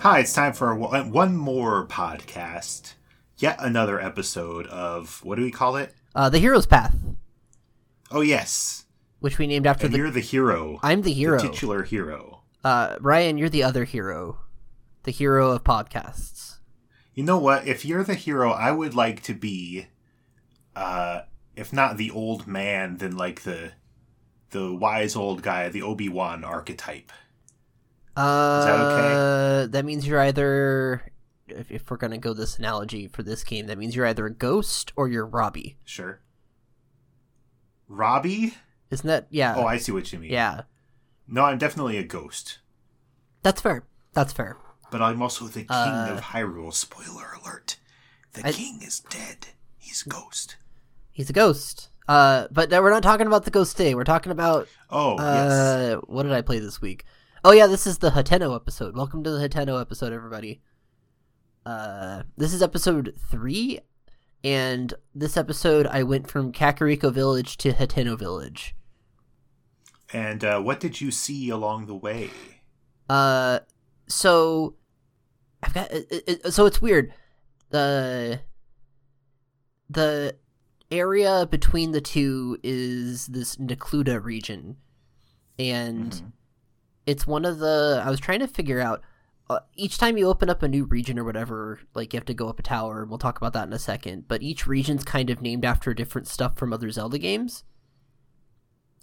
Hi, it's time for one more podcast. Yet another episode of what do we call it? Uh, the Hero's Path, Oh yes, which we named after and the. you're the hero, I'm the hero. the titular hero. uh, Ryan, you're the other hero, the hero of podcasts. You know what? If you're the hero, I would like to be, uh, if not the old man, then like the the wise old guy, the Obi Wan archetype. Uh, that okay? That means you're either, if, if we're gonna go this analogy for this game, that means you're either a ghost or you're Robbie. Sure. Robbie? Isn't that? Yeah. Oh, I see what you mean. yeah. No, I'm definitely a ghost, That's fair. That's fair. but I'm also the king Uh, of Hyrule. Spoiler alert: the I- king is dead. He's a ghost. He's a ghost. Uh, but we're not talking about the ghost today. We're talking about Oh yes. Uh, what did I play this week? Oh yeah, this is the Hateno episode. Welcome to the Hateno episode, everybody. Uh, this is episode three, and this episode I went from Kakariko Village to Hateno Village. And uh, what did you see along the way? Uh, so I've got it, it, so it's weird. The the area between the two is this Necluda region, and Mhm. It's one of the I was trying to figure out. Uh, each time you open up a new region or whatever, like you have to go up a tower. and We'll talk about that in a second. But each region's kind of named after different stuff from other Zelda games.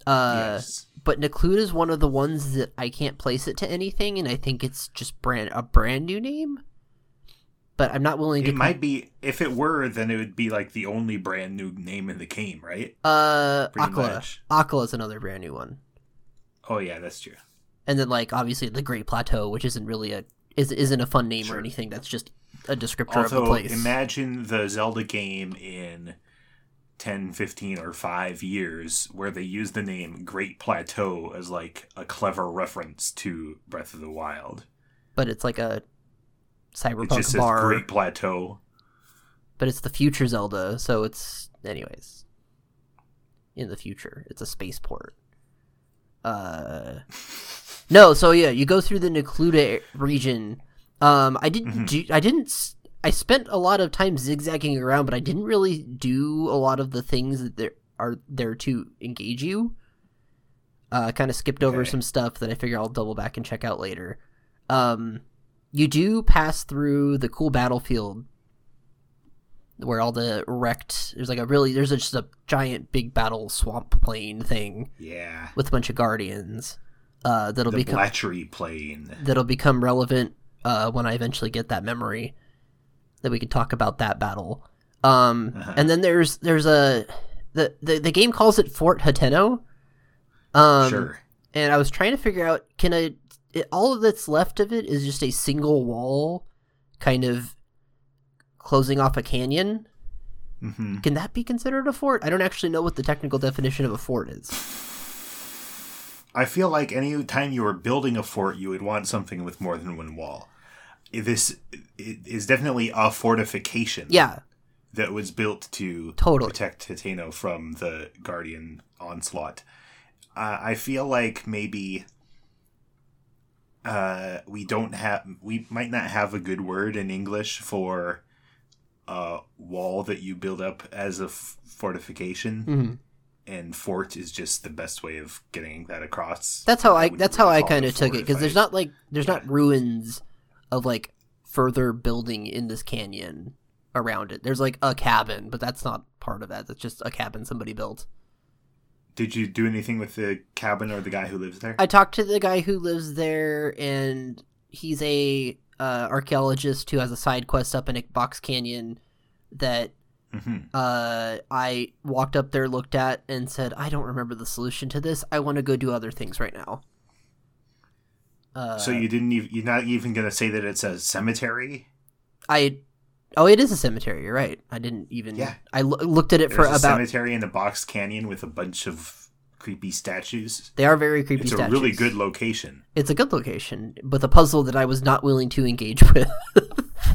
Uh, yes. but Necluda is one of the ones that I can't place it to anything, and I think it's just brand a brand new name. But I'm not willing to. It might be. If it were, then it would be like the only brand new name in the game, right? uh, Pretty much. Akkala is another brand new one, Oh yeah, that's true. And then like obviously the Great Plateau, which isn't really a is isn't a fun name Sure. or anything. That's just a descriptor of the Although, place. imagine the Zelda game in 10, 15, or 5 years where they use the name Great Plateau as like a clever reference to Breath of the Wild. but it's like a It cyberpunk just says bar, Great Plateau. but it's the future Zelda, so it's anyways in the future. It's a spaceport. Uh, no, so yeah, you go through the Necluda region. Um, I didn't Mhm. do. I didn't. I spent a lot of time zigzagging around, but I didn't really do a lot of the things that there are there to engage you. Uh, kind of skipped over Okay. some stuff that I figure I'll double back and check out later. Um, you do pass through the cool battlefield where all the wrecked there's like a really there's just a giant big battle swamp plane thing Yeah. with a bunch of guardians uh that'll The become Blatchery Plain. that'll become relevant uh when I eventually get that memory that we can talk about that battle um Uh-huh. and then there's there's a the, the the game calls it Fort Hateno um sure. and I was trying to figure out can I it, all that's left of it is just a single wall kind of closing off a canyon hmm can that be considered a fort? I don't actually know what the technical definition of a fort is. I feel like any time you were building a fort, you would want something with more than one wall. This is definitely a fortification. Yeah, that was built to Totally. protect Hateno from the Guardian onslaught. Uh, I feel like maybe uh, we don't have, we might not have a good word in English for a wall that you build up as a f- fortification, hmm and fort is just the best way of getting that across. that's how I. That's how I kind of took it because there's not like there's yeah. not ruins of like further building in this canyon around it. There's like a cabin, but that's not part of that. That's just a cabin somebody built. Did you do anything with the cabin or the guy who lives there? I talked to the guy who lives there, and he's a uh, archaeologist who has a side quest up in a box canyon that hmm uh, I walked up there, looked at, and said, "I don't remember the solution to this. I want to go do other things right now." Uh, so you didn't even, you're not even going to say that it's a cemetery? I, oh, it is a cemetery. You're right. I didn't even. Yeah. I loo- looked at it for There's a about. cemetery in the box canyon with a bunch of creepy statues. They are very creepy statues. It's statues. a really good location. It's a good location, but a puzzle that I was not willing to engage with.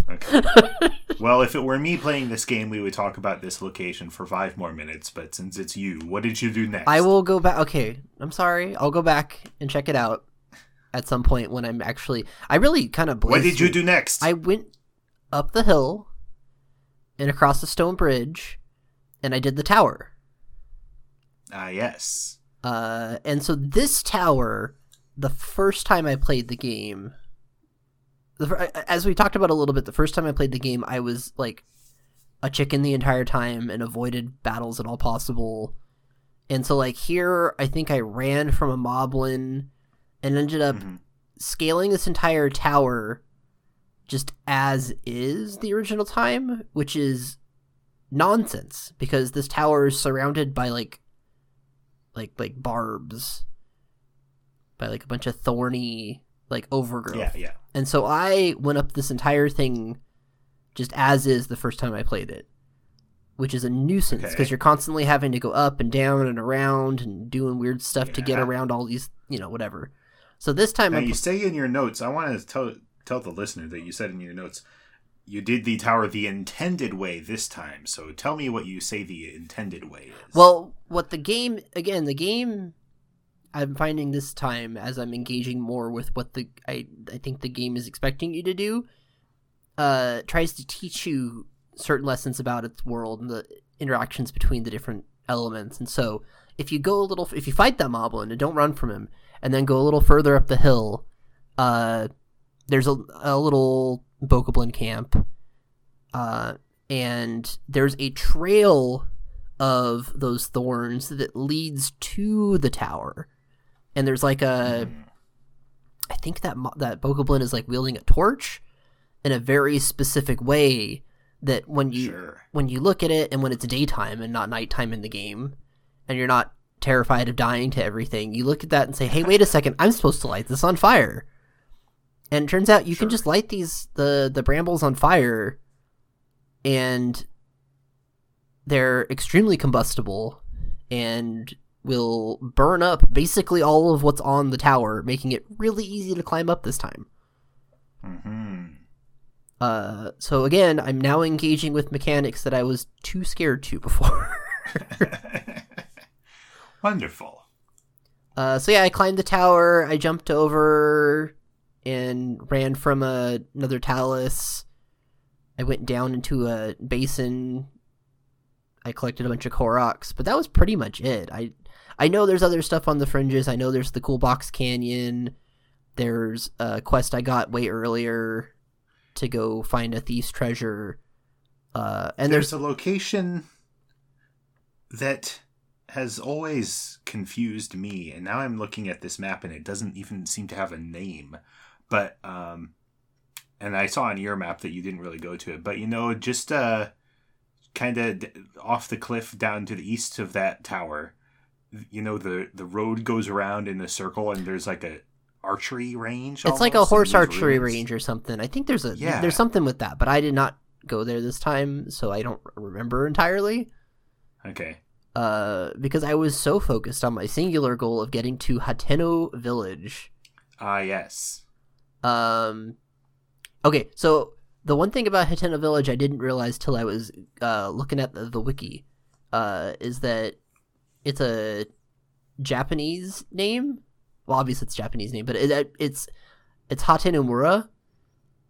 Okay. well, if it were me playing this game, we would talk about this location for five more minutes. But since it's you, what did you do next? I will go back. Okay, I'm sorry. I'll go back and check it out. at some point when I'm actually. I really kind of. What did you do next? I went up the hill and across the stone bridge, and I did the tower. Ah, yes. Uh, and so this tower, the first time I played the game, the, as we talked about a little bit, the first time I played the game, I was like a chicken the entire time and avoided battles at all possible. And so, like here, I think I ran from a moblin and ended up Mhm. scaling this entire tower just as is the original time, which is nonsense because this tower is surrounded by like like like barbs by like a bunch of thorny like overgrowth. Yeah, yeah. And so I went up this entire thing just as is the first time I played it, which is a nuisance because Okay. you're constantly having to go up and down and around and doing weird stuff to get around all these, you know, whatever. So this time Now I you say in your notes. I want to tell tell the listener that you said in your notes you did the tower the intended way this time. So tell me what you say the intended way is. Well, what the game again, the game I'm finding this time as I'm engaging more with what the I I think the game is expecting you to do, uh tries to teach you certain lessons about its world and the interactions between the different elements. And so, if you go a little if you fight that moblin and don't run from him and then go a little further up the hill, uh there's a, a little bokoblin camp. Uh and there's a trail of those thorns that leads to the tower. And there's like a, Mm. I think that mo- that Bokoblin is like wielding a torch in a very specific way. That when you sure. when you look at it, and when it's daytime and not nighttime in the game, and you're not terrified of dying to everything, you look at that and say, "Hey, wait a second! I'm supposed to light this on fire." And it turns out you can just light these the the brambles on fire, and they're extremely combustible and will burn up basically all of what's on the tower, making it really easy to climb up this time. hmm Uh, so again, I'm now engaging with mechanics that I was too scared to before. Wonderful. uh, so yeah, I climbed the tower, I jumped over and ran from a, another talus. I went down into a basin. I collected a bunch of Koroks, but that was pretty much it. I I know there's other stuff on the fringes. I know there's the Cool Box Canyon. There's a quest I got way earlier to go find a thief's treasure. Uh, and there's there's a location that has always confused me and now i'm looking at this map and it doesn't even seem to have a name but um and i saw on your map that you didn't really go to it but you know just uh kind of off the cliff down to the east of that tower you know the the road goes around in a circle and there's like a archery range it's like a horse archery ruins. range or something. I think there's a Yeah. there's something with that, but I did not go there this time, so I don't remember entirely. okay Uh, because I was so focused on my singular goal of getting to Hateno Village. ah yes Um, okay, so the one thing about Hateno Village I didn't realize till I was uh, looking at the, the wiki uh, is that it's a Japanese name. Well, obviously it's a Japanese name, but it, it's it's Hatenomura,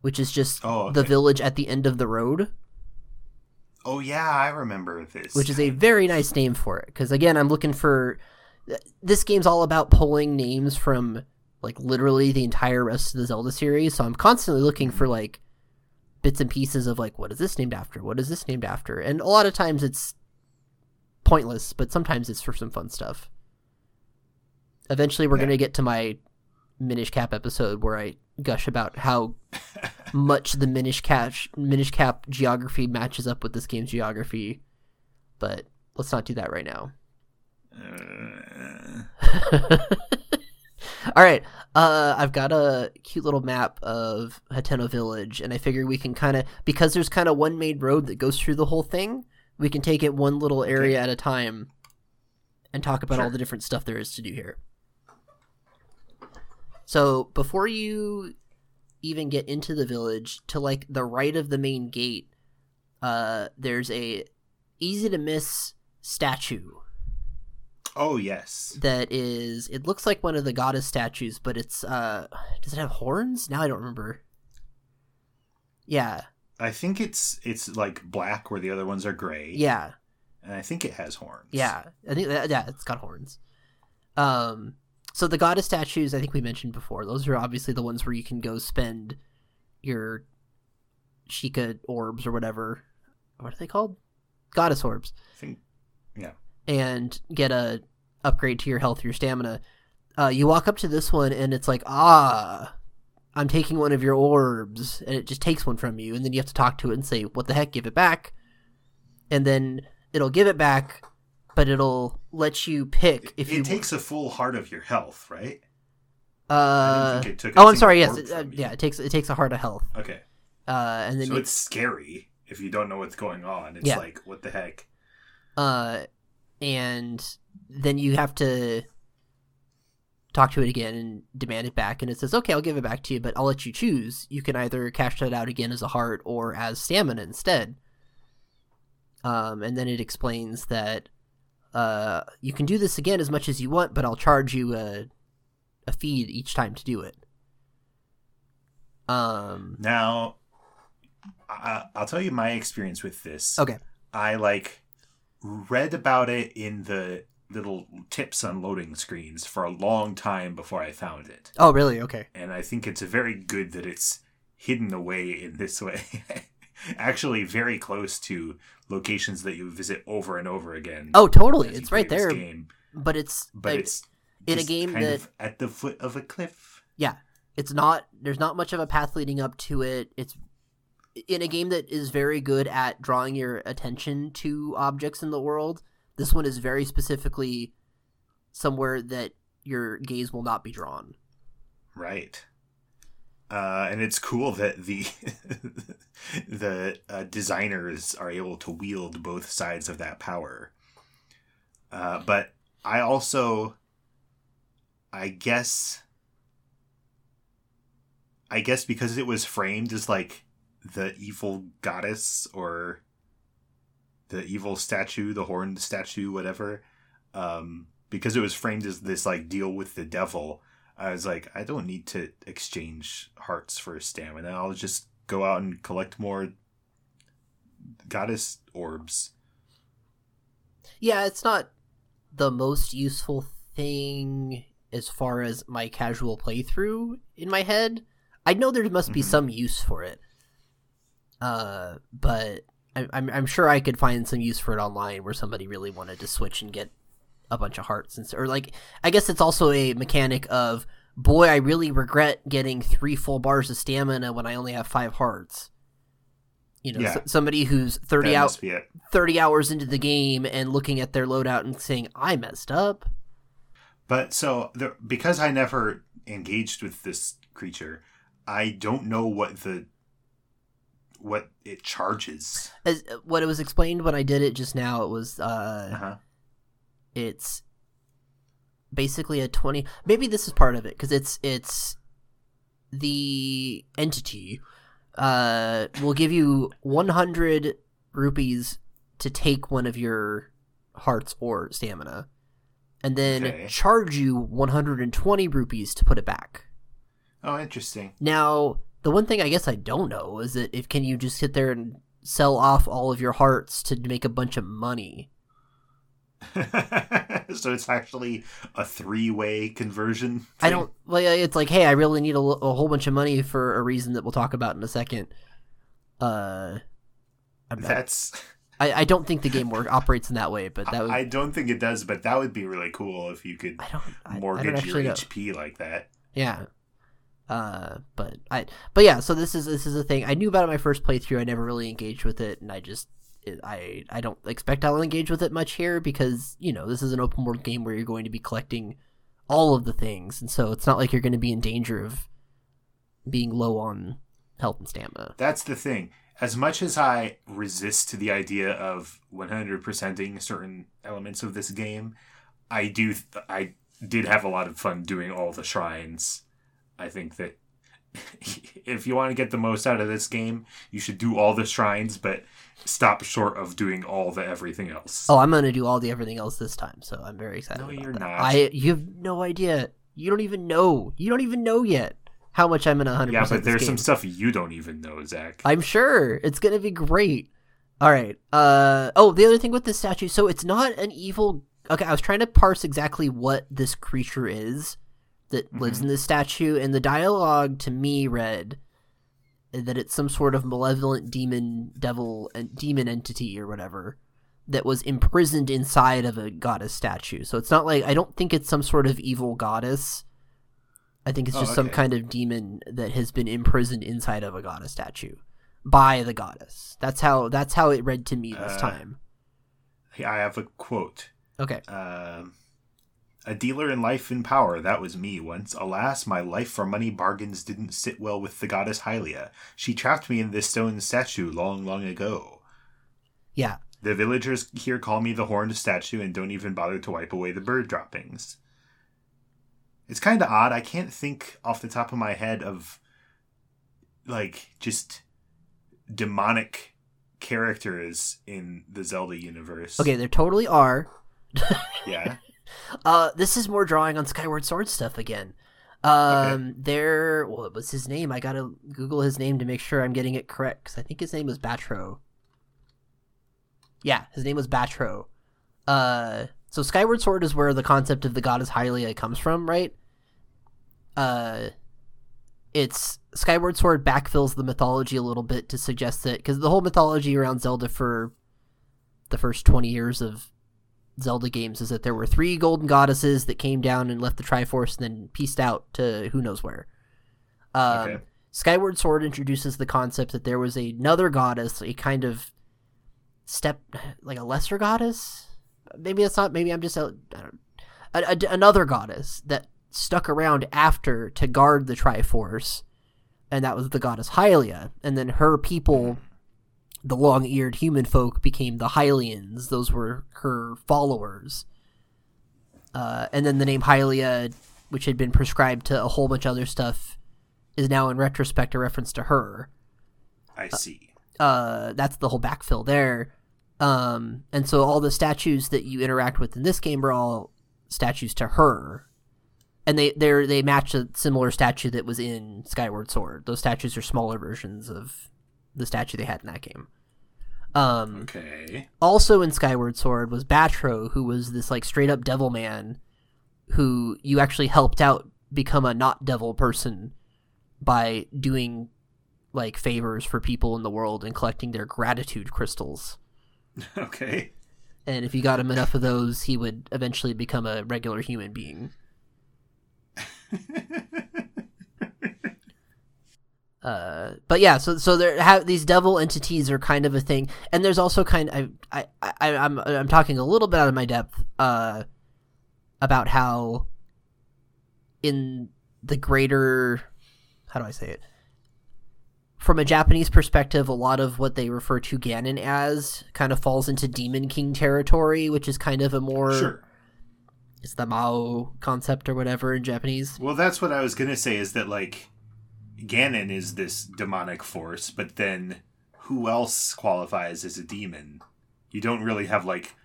which is just Oh, the village at the end of the road, oh yeah i remember this which is a very nice name for it. Because again, I'm looking for this game's all about pulling names from like literally the entire rest of the Zelda series. So I'm constantly looking for mm-hmm. like bits and pieces of like what is this named after? What is this named after? And a lot of times it's pointless, but sometimes it's for some fun stuff. Eventually, we're Yeah. gonna get to my Minish Cap episode where I gush about how much the Minish Cap Minish Cap geography matches up with this game's geography, but let's not do that right now. Uh, All right. Uh, I've got a cute little map of Hateno Village, and I figure we can kind of because there's kind of one main road that goes through the whole thing. We can take it one little area at a time and talk about all the different stuff there is to do here. So before you even get into the village, to like the right of the main gate, uh, there's a easy to miss statue Oh yes. that is it looks like one of the goddess statues, but it's uh does it have horns? Now I don't remember. Yeah, I think it's it's like black where the other ones are gray. yeah, And I think it has horns. yeah. I think yeah, it's got horns. Um, so the goddess statues, I think we mentioned before. Those are obviously the ones where you can go spend your Sheikah orbs or whatever. What are they called? Goddess orbs. I think yeah. and get a upgrade to your health, your stamina. Uh, you walk up to this one and it's like, ah, I'm taking one of your orbs, and it just takes one from you, and then you have to talk to it and say, what the heck, give it back, and then it'll give it back, but it'll let you pick if it you takes a full heart of your health, right? Uh, didn't think it took a oh, I'm sorry. Yes, it, uh, yeah. It takes it takes a heart of health, Okay. uh, and then so you, it's scary if you don't know what's going on. It's Yeah. like, what the heck? uh, and then you have to talk to it again and demand it back and it says okay i'll give it back to you but i'll let you choose. You can either cash that out again as a heart or as stamina instead. Um, and then it explains that uh, you can do this again as much as you want but i'll charge you a, a fee each time to do it. Um Now, I, I'll tell you my experience with this. okay. I like read about it in the little tips on loading screens for a long time before I found it. oh really okay And I think it's very good that it's hidden away in this way. Actually, very close to locations that you visit over and over again. oh totally it's right there Game. but it's But it- it's in a game kind that- of at the foot of a cliff. Yeah, it's not there's not much of a path leading up to it it's in a game that is very good at drawing your attention to objects in the world this one is very specifically somewhere that your gaze will not be drawn Right. Uh, and it's cool that the the uh, designers are able to wield both sides of that power. Uh, but I also, I guess, I guess because it was framed as like the evil goddess or the evil statue, the horned statue, whatever. Um, because it was framed as this like deal with the devil. I was like, I don't need to exchange hearts for stamina. I'll just go out and collect more goddess orbs. yeah it's not the most useful thing as far as my casual playthrough in my head i know there must be Mhm. some use for it uh but I, I'm, I'm sure i could find some use for it online where somebody really wanted to switch and get a bunch of hearts and or like i guess it's also a mechanic of boy i really regret getting three full bars of stamina when i only have five hearts you know Yeah. s- somebody who's 30 out must be it. 30 hours into the game and looking at their loadout and saying i messed up But so the, because I never engaged with this creature, I don't know what the what it charges. as what it was explained when i did it just now it was uh Uh-huh. it's basically a 20 maybe this is part of it because it's it's the entity uh will give you 100 rupees to take one of your hearts or stamina and then Okay. charge you 120 rupees to put it back Oh, interesting. now the one thing i guess i don't know is that if can you just sit there and sell off all of your hearts to make a bunch of money so it's actually a three-way conversion. I don't. Well, it's like, hey, I really need a whole bunch of money for a reason that we'll talk about in a second. Uh, I'm That's. I, I don't think the game work operates in that way, but that would. I I, don't think it does, but that would be really cool if you could don't. I, I mortgage don't actually your know. HP like that. Yeah. Uh, but I. But yeah, so this is this is a thing. I knew about it my first playthrough. I never really engaged with it, and I just. I I don't expect I'll engage with it much here because you know this is an open world game where you're going to be collecting all of the things, and so it's not like you're going to be in danger of being low on health and stamina. That's the thing. As much as I resist to the idea of 100%ing certain elements of this game, I do. I did have a lot of fun doing all the shrines. I think that if you want to get the most out of this game, you should do all the shrines, but stop short of doing all the everything else. Oh, I'm gonna do all the everything else this time, so I'm very excited. No, you're that. not. I you have no idea. You don't even know. You don't even know yet how much I'm gonna 100. yeah, but there's this some stuff you don't even know, Zach. I'm sure it's gonna be great. All right. Uh oh, the other thing with this statue, so it's not an evil. Okay, I was trying to parse exactly what this creature is that lives Mhm. in this statue, and the dialogue to me read that it's some sort of malevolent demon, devil, and demon entity or whatever that was imprisoned inside of a goddess statue. So it's not like I don't think it's some sort of evil goddess. I think it's Oh, just some kind of demon that has been imprisoned inside of a goddess statue by the goddess. That's how that's how it read to me this Uh, time. I have a quote. Okay. Um, a dealer in life and power, that was me once. Alas, my life for money bargains didn't sit well with the goddess Hylia. She trapped me in this stone statue long, long ago. Yeah. The villagers here call me the horned statue and don't even bother to wipe away the bird droppings. It's kind of odd. I can't think off the top of my head of like just demonic characters in the Zelda universe. Okay, there totally are. Yeah. Uh, this is more drawing on Skyward Sword stuff again. Um, there. What was his name? I gotta Google his name to make sure I'm getting it correct. 'cause I think his name was Batreaux. Yeah, his name was Batreaux. Uh, so Skyward Sword is where the concept of the God goddess Hylia comes from, right? Uh, it's Skyward Sword backfills the mythology a little bit to suggest that because the whole mythology around Zelda for the first twenty years of Zelda games is that there were three golden goddesses that came down and left the Triforce and then pieced out to who knows where. Um, Okay. Skyward Sword introduces the concept that there was another goddess, a kind of step, like a lesser goddess. Maybe that's not. Maybe I'm just a, I don't, a, a- another goddess that stuck around after to guard the Triforce, and that was the goddess Hylia. And then her people the long-eared human folk became the Hylians. Those were her followers. Uh, and then the name Hylia, which had been prescribed to a whole bunch of other stuff, is now in retrospect a reference to her. I see. Uh, that's the whole backfill there. Um, and so all the statues that you interact with in this game are all statues to her. And they they they match a similar statue that was in Skyward Sword. Those statues are smaller versions of the statue they had in that game. Um, Okay. also in Skyward Sword was Batreaux, who was this like straight up devil man, who you actually helped out become a not devil person by doing like favors for people in the world and collecting their gratitude crystals. Okay. And if you got him enough of those, he would eventually become a regular human being. Uh, but yeah, so so there have these devil entities are kind of a thing, and there's also kind of I I, I I'm I'm talking a little bit out of my depth uh about how in the greater how do I say it from a Japanese perspective, a lot of what they refer to Ganon as kind of falls into Demon King territory, which is kind of a more Sure. it's the Mao concept or whatever in Japanese. Well, that's what I was gonna say. Is that like Ganon is this demonic force, but then who else qualifies as a demon? You don't really have like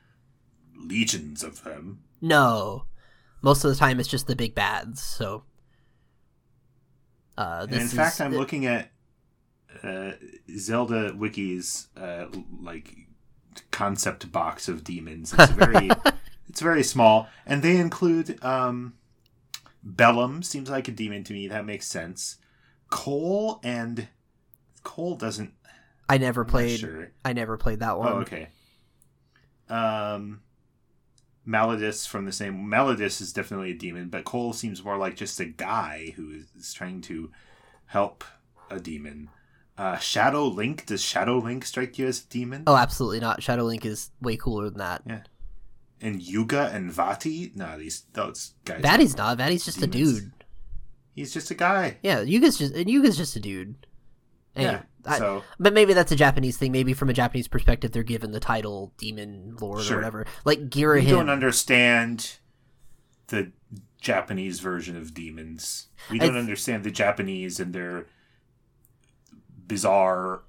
legions of them. No, most of the time it's just the big bads. So, uh, And in is- fact, I'm looking at uh, Zelda Wiki's uh, like concept box of demons. It's very it's very small, and they include um, Bellum. Seems like a demon to me. That makes sense. Cole and Cole doesn't. I never I'm played. Sure. I never played that one. Oh, okay. Um, Malladus from the same. Malladus is definitely a demon, but Cole seems more like just a guy who is trying to help a demon. Uh, Shadow Link. Does Shadow Link strike you as a demon? Oh, absolutely not. Shadow Link is way cooler than that. Yeah. And Yuga and Vaati? No, these those guys. Vaati's not. Vaati's just a dude. He's just a guy. Yeah, Yuga's just and Yuga's just a dude. Anyway, yeah. I- So but maybe that's a Japanese thing. Maybe from a Japanese perspective, they're given the title Demon Lord Sure. or whatever. Like we Girahim. don't understand the Japanese version of demons. We don't I- understand the Japanese and their bizarre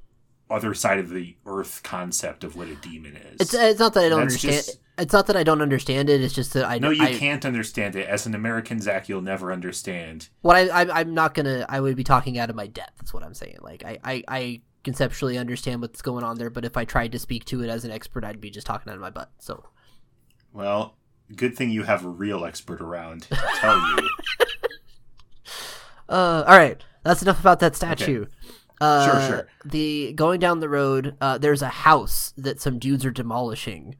other side of the earth concept of what a demon is. It's it's not that I don't understand. just- It's not that I don't understand it. It's just that I no, you I, can't understand it. As an American, Zach, you'll never understand. What I, I I'm not gonna. I would be talking out of my depth. That's what I'm saying. Like I, I I conceptually understand what's going on there, but if I tried to speak to it as an expert, I'd be just talking out of my butt. So Well, good thing you have a real expert around to tell you. Uh, all right, that's enough about that statue. Uh, Sure, sure. The going down the road, uh, there's a house that some dudes are demolishing.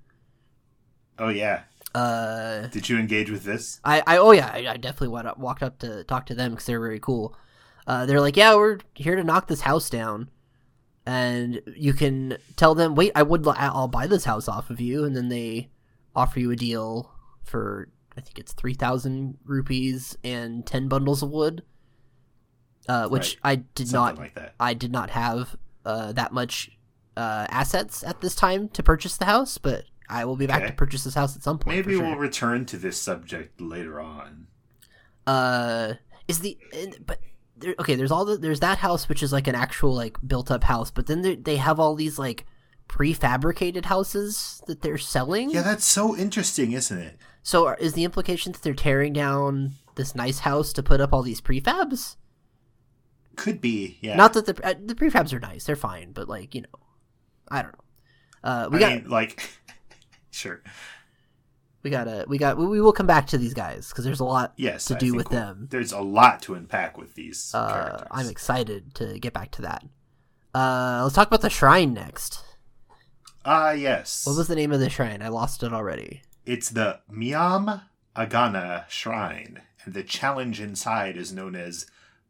Oh yeah. Uh, Did you engage with this? I, I oh yeah, I, I definitely went up, walked up to talk to them because they're very cool. Uh, they're like, yeah, we're here to knock this house down, and you can tell them, wait, I would, I'll buy this house off of you, and then they offer you a deal for I think it's three thousand rupees and ten bundles of wood, uh, which I did Something not like. I did not have uh, that much uh, assets at this time to purchase the house, but I will be back Okay. to purchase this house at some point. Maybe sure. we'll return to this subject later on. Uh, is the but there, okay? There's all the there's that house which is like an actual like built up house, but then there, they have all these like prefabricated houses that they're selling. Yeah, that's so interesting, isn't it? So are- is the implication that they're tearing down this nice house to put up all these prefabs? Could be. Yeah. Not that the uh, the prefabs are nice, they're fine, but like you know, I don't know. Uh, we I got mean, like, sure. we got to we got we, will come back to these guys because there's a lot Yes. to do with we'll- them. There's a lot to unpack with these Uh, characters. I'm excited to get back to that. Uh, let's talk about the shrine next. Ah, yes. What was the name of the shrine? I lost it already. It's the Myahm Agana Shrine, and the challenge inside is known as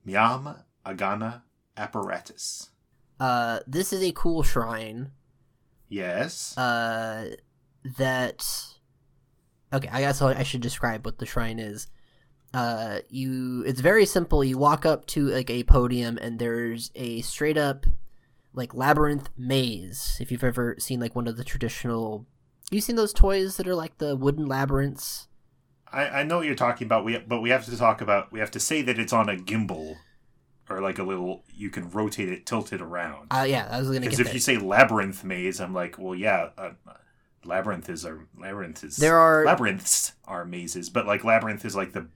Myahm Agana Apparatus. Uh, this is a cool shrine. Yes. Uh, that. Okay, I guess I should describe what the shrine is. Uh, you. It's very simple. You walk up to like a podium, and there's a straight up, like labyrinth maze. If you've ever seen like one of the traditional, you seen those toys that are like the wooden labyrinths? I, I know what you're talking about, we, but we have to talk about, we have to say that it's on a gimbal, or like a little, you can rotate it, tilt it around. Uh, yeah, I was gonna Because if there. you say labyrinth maze, I'm like, well, yeah, uh, labyrinth is a labyrinth is There are- labyrinths are mazes, but like labyrinth is like the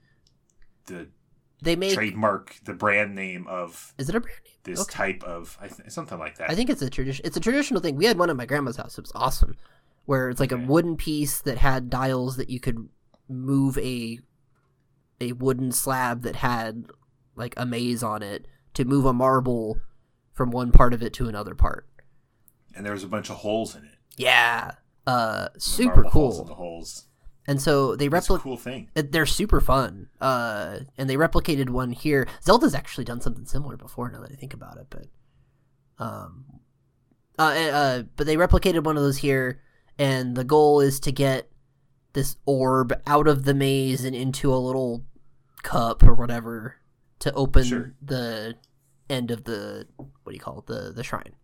the They made. trademark, the brand name of Is it a brand name? this Okay. type of I th- something like that. I think it's a tradition. It's a traditional thing. We had one at my grandma's house. It was awesome, where it's like Okay. a wooden piece that had dials that you could move a a wooden slab that had like a maze on it to move a marble from one part of it to another part. and there was a bunch of holes in it. Yeah, uh, super Marble holes the cool. holes. And so they replicate. cool thing. They're super fun. Uh, and they replicated one here. Zelda's actually done something similar before. Now that I think about it, but um, uh, uh, but they replicated one of those here, and the goal is to get this orb out of the maze and into a little cup or whatever to open Sure. the end of the what do you call it the the shrine.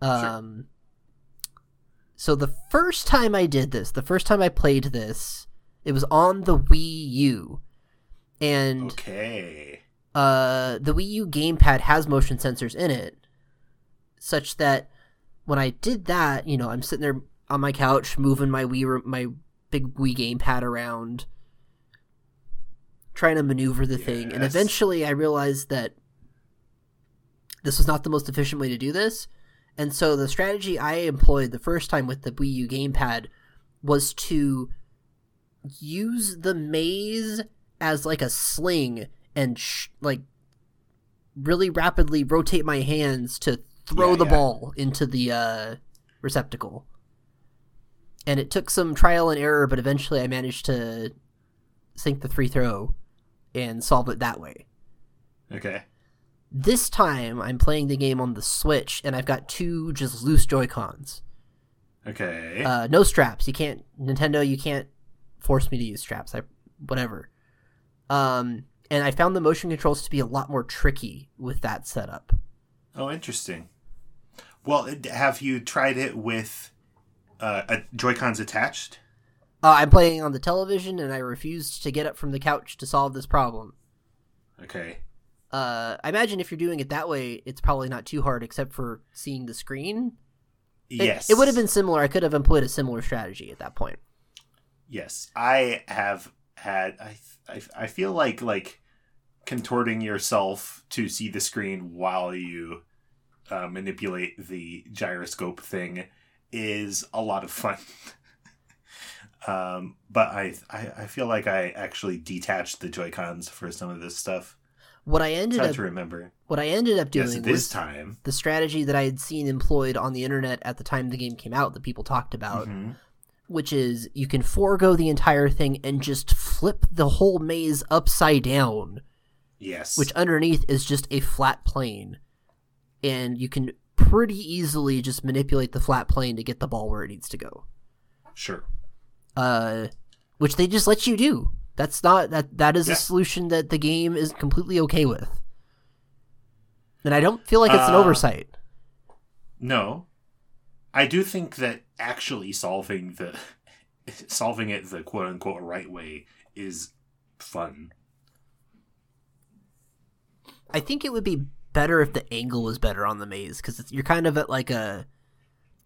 Um. So the first time I did this, the first time I played this, it was on the Wii U, and Okay. uh, the Wii U gamepad has motion sensors in it, such that when I did that, you know, I'm sitting there on my couch moving my Wii my big Wii gamepad around, trying to maneuver the thing, and eventually I realized that this was not the most efficient way to do this, and so the strategy I employed the first time with the Wii U gamepad was to use the maze as like a sling and sh- like really rapidly rotate my hands to throw Yeah, the yeah. ball into the uh, receptacle. And it took some trial and error, but eventually I managed to sink the free throw and solve it that way. Okay. This time I'm playing the game on the Switch and I've got two just loose Joy-Cons. Okay. Uh, no straps. You can't Nintendo. You can't force me to use straps. I whatever. Um, and I found the motion controls to be a lot more tricky with that setup. oh, interesting. Well, have you tried it with uh, a Joy-Cons attached? Uh, I'm playing on the television, and I refused to get up from the couch to solve this problem. Okay. Uh, I imagine if you're doing it that way, it's probably not too hard, except for seeing the screen. It- Yes. it, would have been similar. I could have employed a similar strategy at that point. Yes, I have had. I I, I feel like like contorting yourself to see the screen while you uh, manipulate the gyroscope thing is a lot of fun. um, but I, I I feel like I actually detached the Joy Cons for some of this stuff. What I ended up to remember. what I ended up doing Yes, was this time. the strategy that I had seen employed on the internet at the time the game came out that people talked about, Mhm. which is you can forego the entire thing and just flip the whole maze upside down, Yes. which underneath is just a flat plane. And you can pretty easily just manipulate the flat plane to get the ball where it needs to go. sure. Uh which they just let you do. That's not that that is Yeah. a solution that the game is completely okay with. And I don't feel like it's an Uh, oversight. No, I do think that actually solving the solving it the quote unquote right way is fun. I think it would be better if the angle was better on the maze because you're kind of at like a.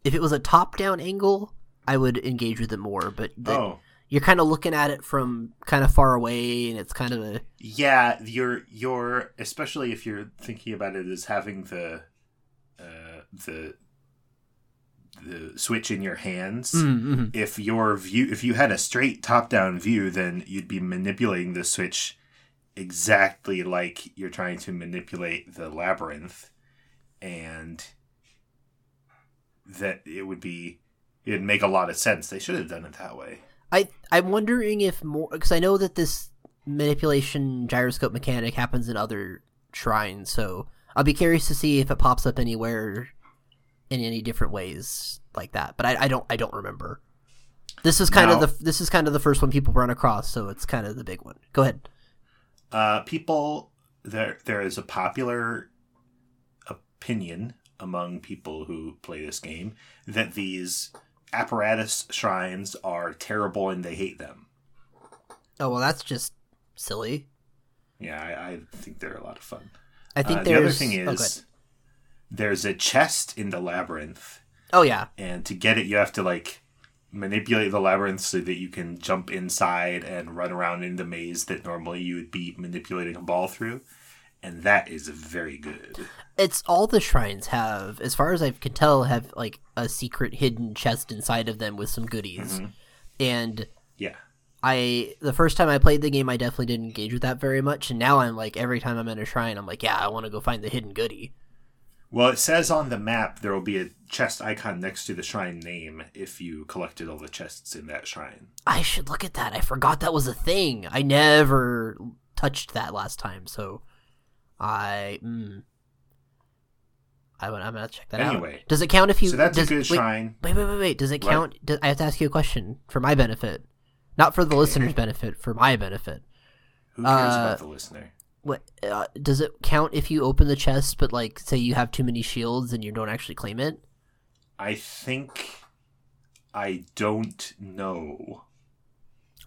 If it was a top-down angle, I would engage with it more. But the, oh, you're kind of looking at it from kind of far away, and it's kind of a. yeah, you're you're especially if you're thinking about it as having the uh, the the switch in your hands. Mm-hmm. If your view, if you had a straight top-down view, then you'd be manipulating the switch exactly like you're trying to manipulate the labyrinth, and that it would be it'd make a lot of sense. They should have done it that way. I I'm wondering if more because I know that this manipulation gyroscope mechanic happens in other shrines, so I'll be curious to see if it pops up anywhere in any different ways like that. But I, I don't I don't remember. This is kind Now- of the this is kind of the first one people run across, so it's kind of the big one. Go ahead. Uh, people there there is a popular opinion among people who play this game that these apparatus shrines are terrible and they hate them. Oh well, that's just silly. Yeah, I, I think they're a lot of fun. I think Uh, the other thing oh, is ahead. there's a chest in the labyrinth, oh yeah, and to get it, you have to like manipulate the labyrinth so that you can jump inside and run around in the maze that normally you would be manipulating a ball through, and that is very good. It's all the shrines have, as far as I can tell, have like a secret hidden chest inside of them with some goodies, Mhm. and Yeah. I the first time I played the game, I definitely didn't engage with that very much, and now I'm like every time I'm in a shrine, I'm like, yeah, I want to go find the hidden goodie. Well, it says on the map there will be a chest icon next to the shrine name if you collected all the chests in that shrine. I should look at that. I forgot that was a thing. I never touched that last time, so I. Mm, I I'm gonna check that out. Anyway, does it count if you? so that's does, a good wait, shrine. Wait, wait, wait, wait. Does it What? count? Do, I have to ask you a question for my benefit, not for the listener's benefit, for my benefit. Who cares uh, about the listener? What uh, does it count if you open the chest, but like say you have too many shields and you don't actually claim it? I think I don't know.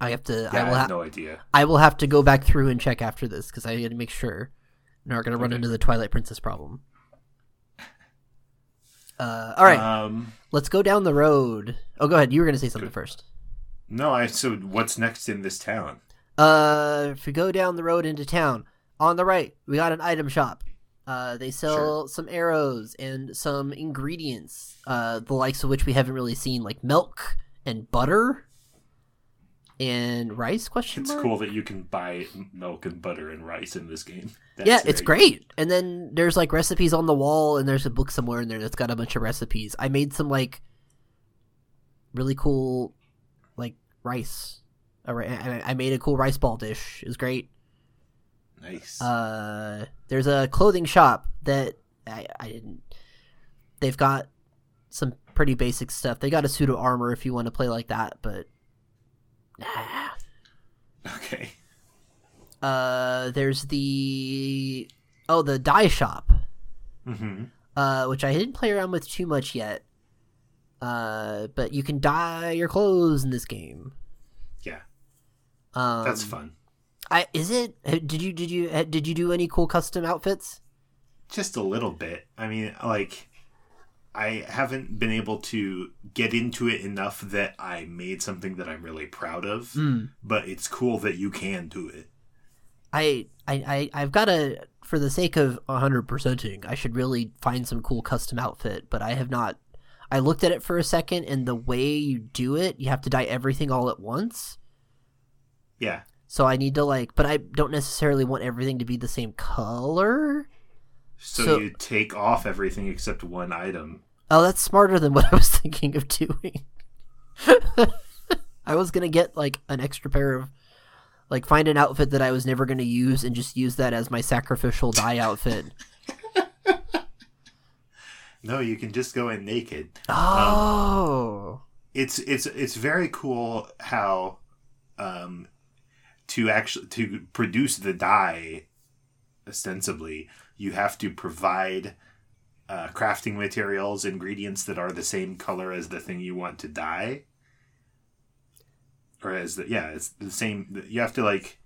I have to. Yeah, I I, have no idea. I will have to go back through and check after this because I got to make sure. We're gonna run into the Twilight Princess problem. Uh, all right, Um, let's go down the road. Oh, go ahead. You were gonna say something first. no, I. So what's next in this town? Uh, if we go down the road into town, on the right, we got an item shop. Uh, they sell some arrows and some ingredients, uh, the likes of which we haven't really seen, like milk and butter and rice. Question It's mark? cool that you can buy milk and butter and rice in this game. That's yeah, it's great. And then there's like recipes on the wall, and there's a book somewhere in there that's got a bunch of recipes. I made some like really cool, like rice. I I made a cool rice ball dish. It was great. Nice. Uh, there's a clothing shop that I, I didn't. They've got some pretty basic stuff. They got a suit of armor if you want to play like that, but nah. okay. Uh, there's the oh the dye shop, hmm uh, which I didn't play around with too much yet. Uh, but you can dye your clothes in this game. Yeah, Um, that's fun. I is it? Did you did you did you do any cool custom outfits? Just a little bit. I mean, like, I haven't been able to get into it enough that I made something that I'm really proud of. Mm. But it's cool that you can do it. I I I I've got to for the sake of 100%ing, I should really find some cool custom outfit, but I have not I looked at it for a second and the way you do it, you have to dye everything all at once. Yeah. So I need to like but I don't necessarily want everything to be the same color. So, So- you take off everything except one item. Oh, that's smarter than what I was thinking of doing. I was gonna get like an extra pair of, like, find an outfit that I was never gonna use and just use that as my sacrificial dye outfit. No, you can just go in naked. Oh, it's it's it's very cool how um to actually to produce the dye ostensibly you have to provide uh, crafting materials ingredients that are the same color as the thing you want to dye or as the yeah it's the same you have to like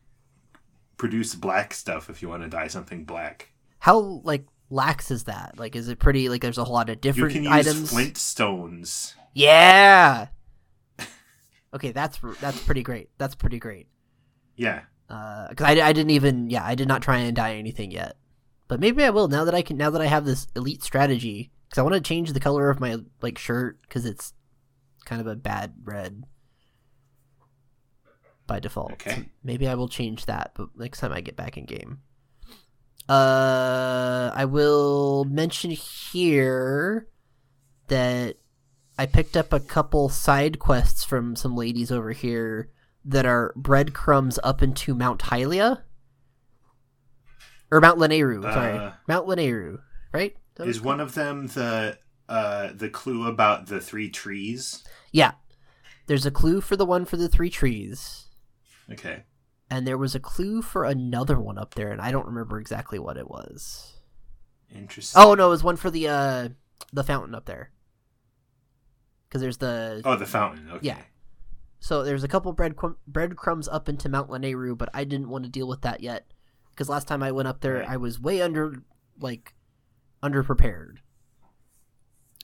produce black stuff if you want to dye something black how like lax is that? Like, is it pretty? Like, there's a whole lot of different you can use items. flint stones Yeah. Okay, that's that's pretty great. That's pretty great. yeah because I, I didn't even yeah I did not try and dye anything yet, but maybe I will now that I can now that I have this elite strategy because I want to change the color of my like shirt because it's kind of a bad red by default. Okay. So maybe I will change that, but next time I get back in game. Uh, I will mention here that I picked up a couple side quests from some ladies over here that are breadcrumbs up into Mount Hylia. Or Mount Lanayru, sorry. Uh, Mount Lanayru, right? That Is one of them the uh the clue about the three trees? Yeah. There's a clue for the one for the three trees, Okay. and there was a clue for another one up there, and I don't remember exactly what it was. Interesting. Oh no, it was one for the uh the fountain up there. Because there's the Oh, the fountain. Okay. Yeah. So there's a couple bread breadcrumbs up into Mount Lanayru, but I didn't want to deal with that yet because last time I went up there, I was way under like underprepared.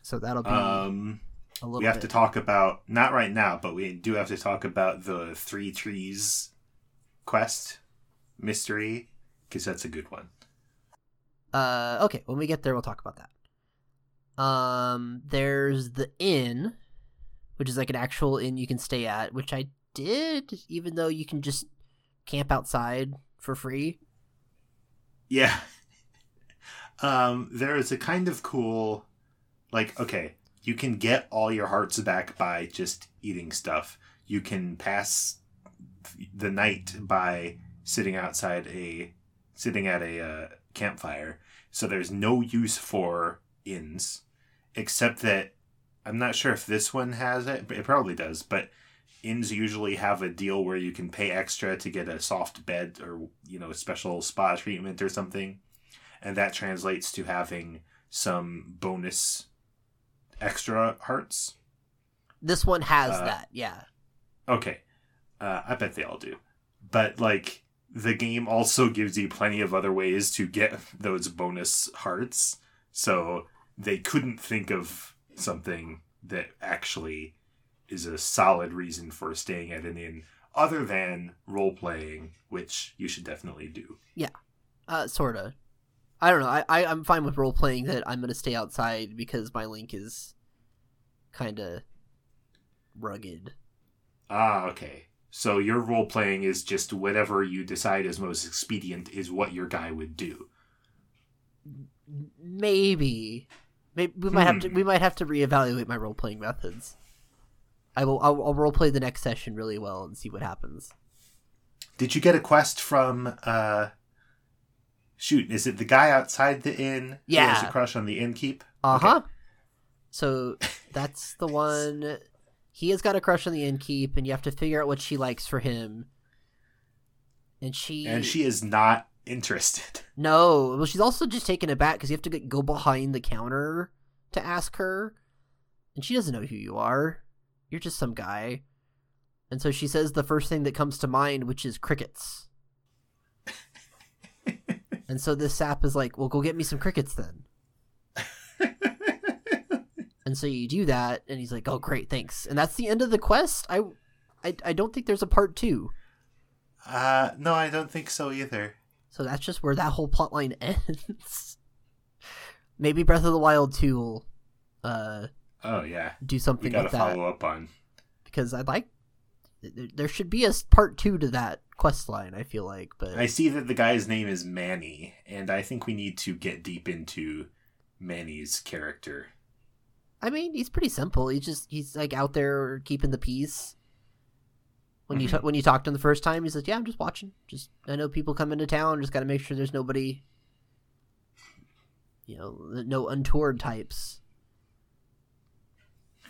So that'll be Um, a little. we have bit. to talk about not right now, but we do have to talk about the three trees quest mystery because that's a good one. Uh, okay, when we get there, we'll talk about that. Um, there's the inn, which is like an actual inn you can stay at, which I did, even though you can just camp outside for free. Yeah. um, there is a kind of cool, like, okay, you can get all your hearts back by just eating stuff. You can pass the night by sitting outside a, sitting at a uh, campfire. So there's no use for inns, except that I'm not sure if this one has it, but it probably does. But inns usually have a deal where you can pay extra to get a soft bed or you know a special spa treatment or something. And that translates to having some bonus extra hearts. This one has Uh, that, yeah. okay. Uh, i bet they all do. But like the game also gives you plenty of other ways to get those bonus hearts. So they couldn't think of something that actually is a solid reason for staying at an inn other than role playing which you should definitely do Yeah, Uh, sorta. I don't know. I, I I'm fine with role playing that I'm gonna stay outside because my link is kind of rugged. Ah, okay. So your role playing is just whatever you decide is most expedient is what your guy would do. Maybe, maybe we might have to Hmm. we might have to reevaluate my role playing methods. I will I'll, I'll role play the next session really well and see what happens. Did you get a quest from uh shoot, is it the guy outside the inn who has a crush on the innkeep? Uh huh. So that's the one. He has got a crush on the innkeep, and you have to figure out what she likes for him. And she And she is not interested. No, well, she's also just taken aback because you have to go behind the counter to ask her, and she doesn't know who you are. You're just some guy, And so she says the first thing that comes to mind, which is crickets. and so this sap is like, well, go get me some crickets then. and so you do that, and he's like, oh, great, thanks. And that's the end of the quest. I, I, I don't think there's a part two. Uh, no, I don't think so either. So that's just where that whole plot line ends. Maybe Breath of the Wild 2 will uh, Oh yeah, do we something gotta like that. follow up on. Because I'd like. there- should be a part two to that quest line, I feel like. But I see that the guy's name is Manny, and I think we need to get deep into Manny's character. I mean, he's pretty simple. He's just he's like out there keeping the peace. When you Mhm. ta- when you talked to him the first time, he like, "Yeah, I'm just watching. Just I know people come into town. Just got to make sure there's nobody, you know, no untoward types."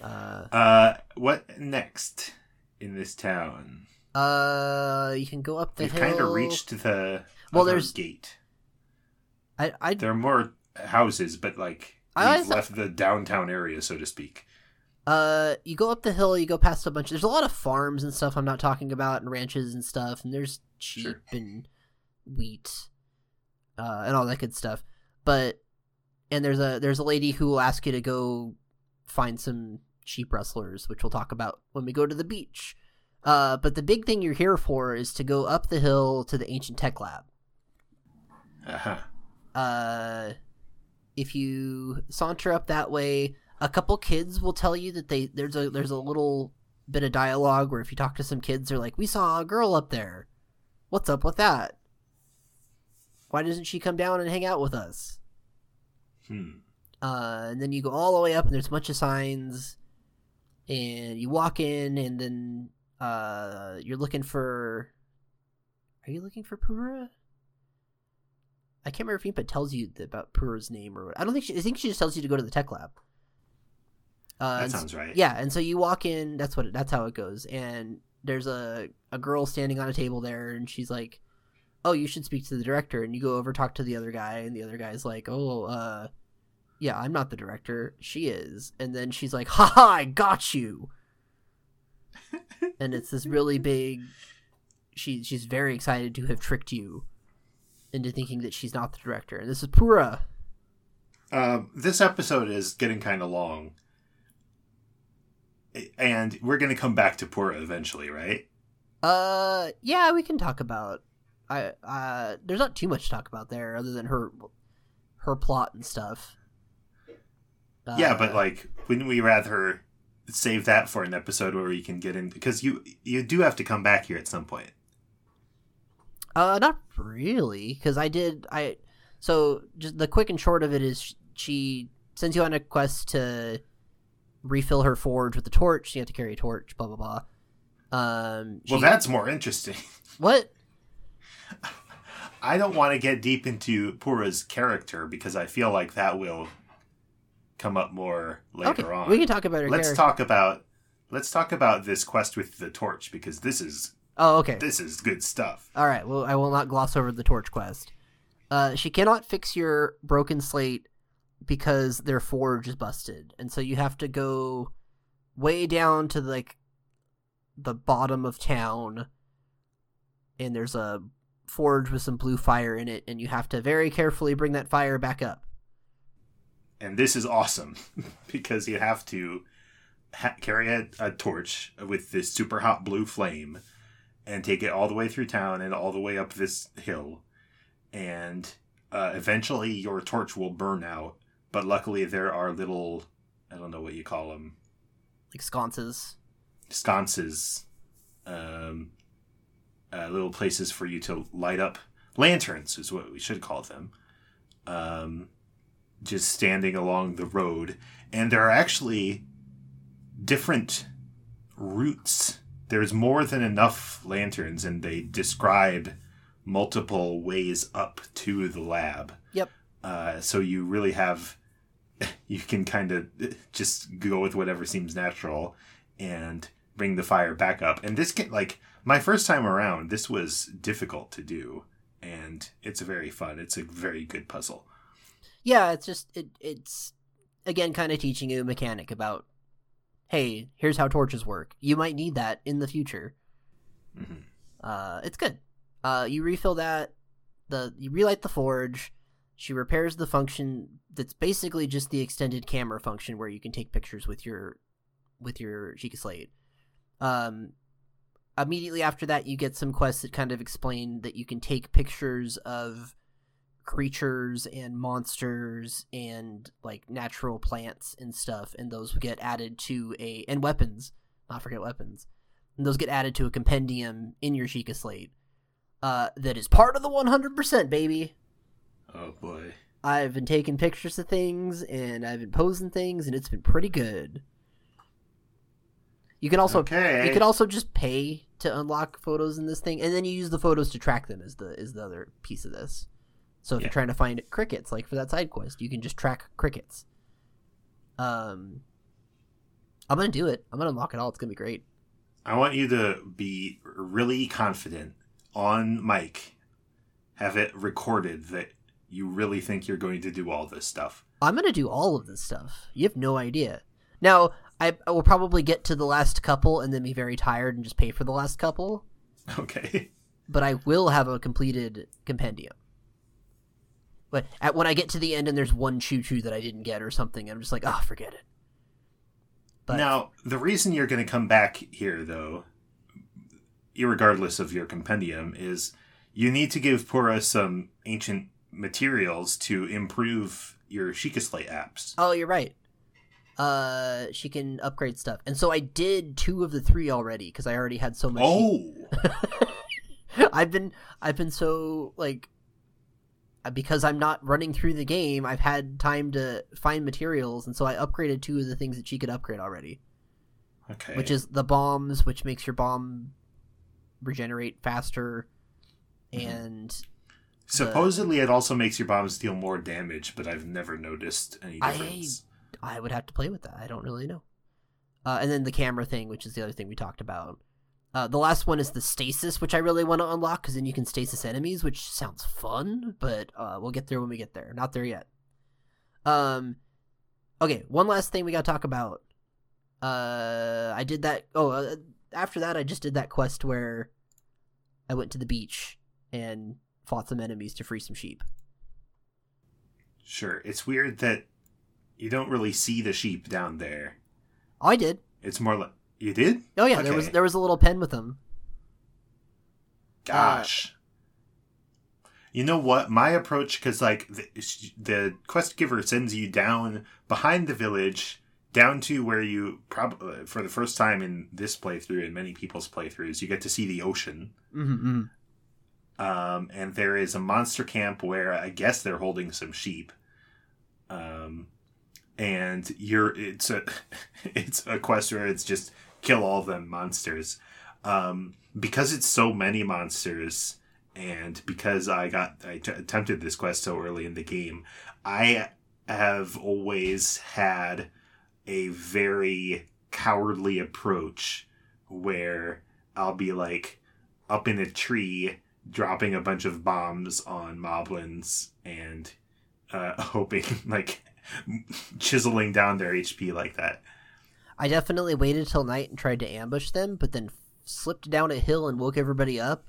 Uh, Uh, what next in this town? uh, you can go up the We've hill. kind of reached the Well, there's- gate. I I There are more houses, but like I we've thought- left the downtown area, so to speak. Uh, you go up the hill, you go past a bunch. There's a lot of farms and stuff. I'm not talking about, and ranches and stuff. And there's sheep Sure. and wheat, uh, and all that good stuff. But and there's a there's a lady who will ask you to go find some sheep rustlers, which we'll talk about when we go to the beach. Uh, but the big thing you're here for is to go up the hill to the ancient tech lab. Uh-huh. uh if you saunter up that way a couple kids will tell you that they there's a there's a little bit of dialogue where if you talk to some kids they're like we saw a girl up there what's up with that why doesn't she come down and hang out with us Hmm. uh and then you go all the way up and there's a bunch of signs and you walk in and then uh you're looking for are you looking for Purah I can't remember if Impa tells you about Purah's name or what. I don't think she. I think she just tells you to go to the tech lab. Uh, That sounds right. Yeah, and so you walk in. That's what. That's how it goes. And there's a a girl standing on a table there, and she's like, "Oh, you should speak to the director." And you go over talk to the other guy, and the other guy's like, "Oh, uh, yeah, I'm not the director. She is." And then she's like, "Ha ha, I got you." and it's this really big. She she's very excited to have tricked you into thinking that she's not the director. And this is Purah. Um, this episode is getting kind of long, and we're going to come back to Purah eventually, right? Uh, yeah, we can talk about. I uh, there's not too much to talk about there other than her, her plot and stuff. Uh, yeah, but like, wouldn't we rather save that for an episode where we can get in? Because you you do have to come back here at some point. uh, not really, because I did I. So just the quick and short of it is she sends you on a quest to refill her forge with the torch. You have to carry a torch. Blah blah blah. Um, Well, that's more interesting. what? I don't want to get deep into Purah's character because I feel like that will come up more later Okay, on. we can talk about her. let's character. talk about let's talk about this quest with the torch because this is Oh, okay. this is good stuff. All right. Well, I will not gloss over the torch quest. Uh, she cannot fix your broken slate because their forge is busted, and so you have to go way down to like the bottom of town, and there's a forge with some blue fire in it, and you have to very carefully bring that fire back up. And this is awesome because you have to ha- carry a, a torch with this super hot blue flame and take it all the way through town and all the way up this hill. And uh, eventually your torch will burn out. But luckily, there are little, I don't know what you call them, Like sconces. sconces, um, uh, little places for you to light up. Lanterns is what we should call them. Um, just standing along the road. And there are actually different routes. There's more than enough lanterns, and they describe multiple ways up to the lab. Yep. Uh, so you really have, you can kind of just go with whatever seems natural and bring the fire back up. And this can like my first time around, this was difficult to do, and it's very fun. It's a very good puzzle. Yeah, it's just it. It's again kind of teaching you a mechanic about. hey, here's how torches work. You might need that in the future. Mhm. Uh, it's good. Uh, you refill that. The you relight the forge. She repairs the function that's basically just the extended camera function where you can take pictures with your with your Sheikah Slate. Um, immediately after that, you get some quests that kind of explain that you can take pictures of creatures and monsters and like natural plants and stuff, and those get added to a and weapons. Not forget weapons. And those get added to a compendium in your Sheikah Slate. Uh, that is part of the 100%, baby. Oh boy. I've been taking pictures of things and I've been posing things, and it's been pretty good. You can also Okay. you can also just pay to unlock photos in this thing, and then you use the photos to track them. Is the is the other piece of this? So if Yeah. you're trying to find crickets, like for that side quest, you can just track crickets. Um, I'm gonna do it. I'm gonna unlock it all. It's gonna be great. I want you to be really confident on mic. Have it recorded that you really think you're going to do all this stuff. I'm gonna do all of this stuff. You have no idea. Now, I, I will probably get to the last couple and then be very tired and just pay for the last couple. Okay. But I will have a completed compendium. But at, when I get to the end and there's one Chuchu that I didn't get or something, I'm just like, oh, forget it. But now, the reason you're going to come back here, though, irregardless of your compendium, is you need to give Purah some ancient materials to improve your Sheikah Slate apps. oh, you're right. Uh, she can upgrade stuff, and so I did two of the three already because I already had so much. Oh, I've been I've been so like because I'm not running through the game, I've had time to find materials and so I upgraded two of the things that she could upgrade already, okay. which is the bombs which makes your bomb regenerate faster Mm-hmm. and supposedly it also makes your bombs deal more damage, but I've never noticed any I- difference. I would have to play with that. I don't really know. Uh, and then the camera thing, which is the other thing we talked about. Uh, the last one is the stasis, which I really want to unlock because then you can stasis enemies, which sounds fun. But uh, we'll get there when we get there. Not there yet. Um, okay. One last thing we got to talk about. Uh, I did that. Oh, uh, after that, I just did that quest where I went to the beach and fought some enemies to free some sheep. Sure. It's weird that you don't really see the sheep down there. Oh, I did. It's more like you did. Oh yeah, there was there was a little pen with them. Gosh. you know what? My approach, because like the, the quest giver sends you down behind the village, down to where you probably for the first time in this playthrough and many people's playthroughs, you get to see the ocean. Mm-hmm. Um, and there is a monster camp where I guess they're holding some sheep. Um, and you're it's a it's a quest where it's just kill all them monsters. Um, because it's so many monsters, and because I got I t- attempted this quest so early in the game, I have always had a very cowardly approach where I'll be like up in a tree dropping a bunch of bombs on moblins and uh, hoping like chiseling down their HP like that. I definitely waited till night and tried to ambush them, but then slipped down a hill and woke everybody up,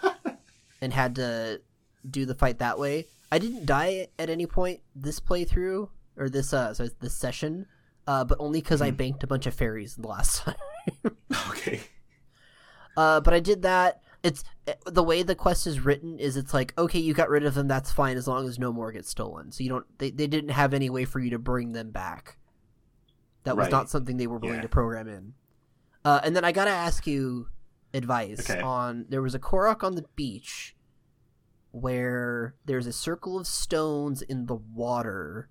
and had to do the fight that way. I didn't die at any point this playthrough or this uh sorry, this session, uh, but only because I banked a bunch of fairies the last time. Okay. Uh, but I did that. It's the way the quest is written is it's like okay, you got rid of them, that's fine as long as no more get stolen. So you don't they they didn't have any way for you to bring them back. That was not something they were willing Yeah. to program in. Uh, and then I gotta ask you advice Okay. on there was a Korok on the beach where there's a circle of stones in the water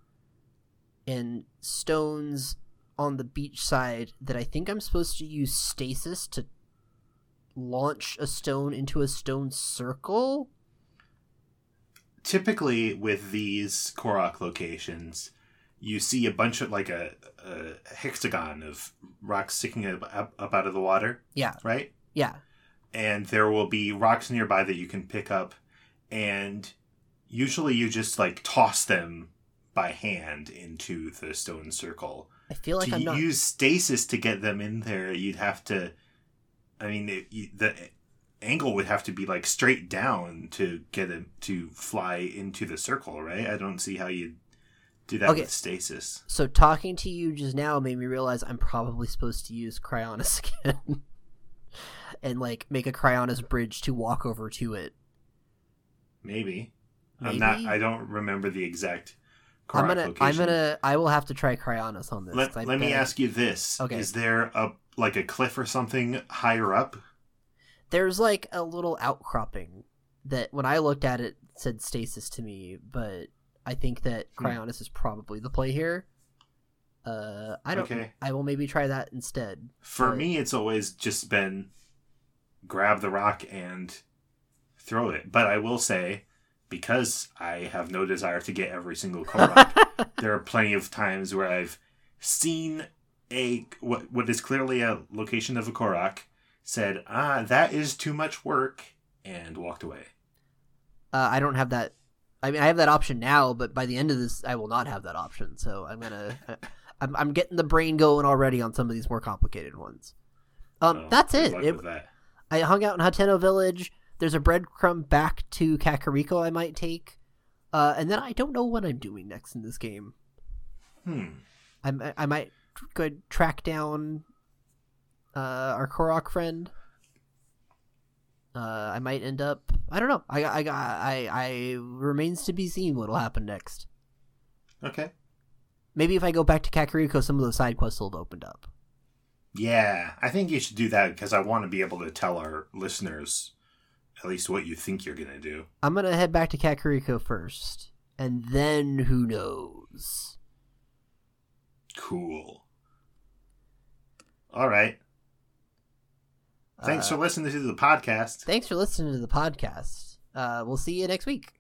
and stones on the beach side that I think I'm supposed to use stasis to launch a stone into a stone circle. Typically, with these Korok locations, you see a bunch of like a, a hexagon of rocks sticking up, up, up out of the water, Yeah, right? yeah. and there will be rocks nearby that you can pick up and usually you just like toss them by hand into the stone circle I feel like to I'm not. use stasis to get them in there, you'd have to. I mean, it, you, the angle would have to be like straight down to get it to fly into the circle, right? I don't see how you'd do that Okay. with stasis. So talking to you just now made me realize I'm probably supposed to use Cryonis again, and like make a Cryonis bridge to walk over to it. Maybe. I'm not. Maybe? I don't remember the exact. I'm gonna. I'm gonna. I will have to try Cryonis on this. Let, let me ask you this: Okay. Is there a like a cliff or something higher up? There's like a little outcropping that when I looked at it said stasis to me, but I think that Hmm. Cryonis is probably the play here. Uh, I don't. Okay. I will maybe try that instead. For But- me, it's always just been grab the rock and throw it. But I will say, because I have no desire to get every single Korok, there are plenty of times where I've seen a what what is clearly a location of a Korok, said, "Ah, that is too much work," and walked away. Uh, I don't have that. I mean, I have that option now, but by the end of this, I will not have that option. So I'm gonna. I'm, I'm getting the brain going already on some of these more complicated ones. Um, So, that's it. it that. I hung out in Hateno Village. There's a breadcrumb back to Kakariko I might take, uh, and then I don't know what I'm doing next in this game. Hmm. I I might go track down uh, our Korok friend. Uh, I might end up. I don't know. I I I I remains to be seen what'll happen next. Okay. Maybe if I go back to Kakariko, some of those side quests will have opened up. Yeah, I think you should do that because I want to be able to tell our listeners at least what you think you're gonna do. I'm gonna head back to Kakariko first, and then who knows? Cool. All right. Thanks Uh, for listening to the podcast. Thanks for listening to the podcast. Uh, we'll see you next week.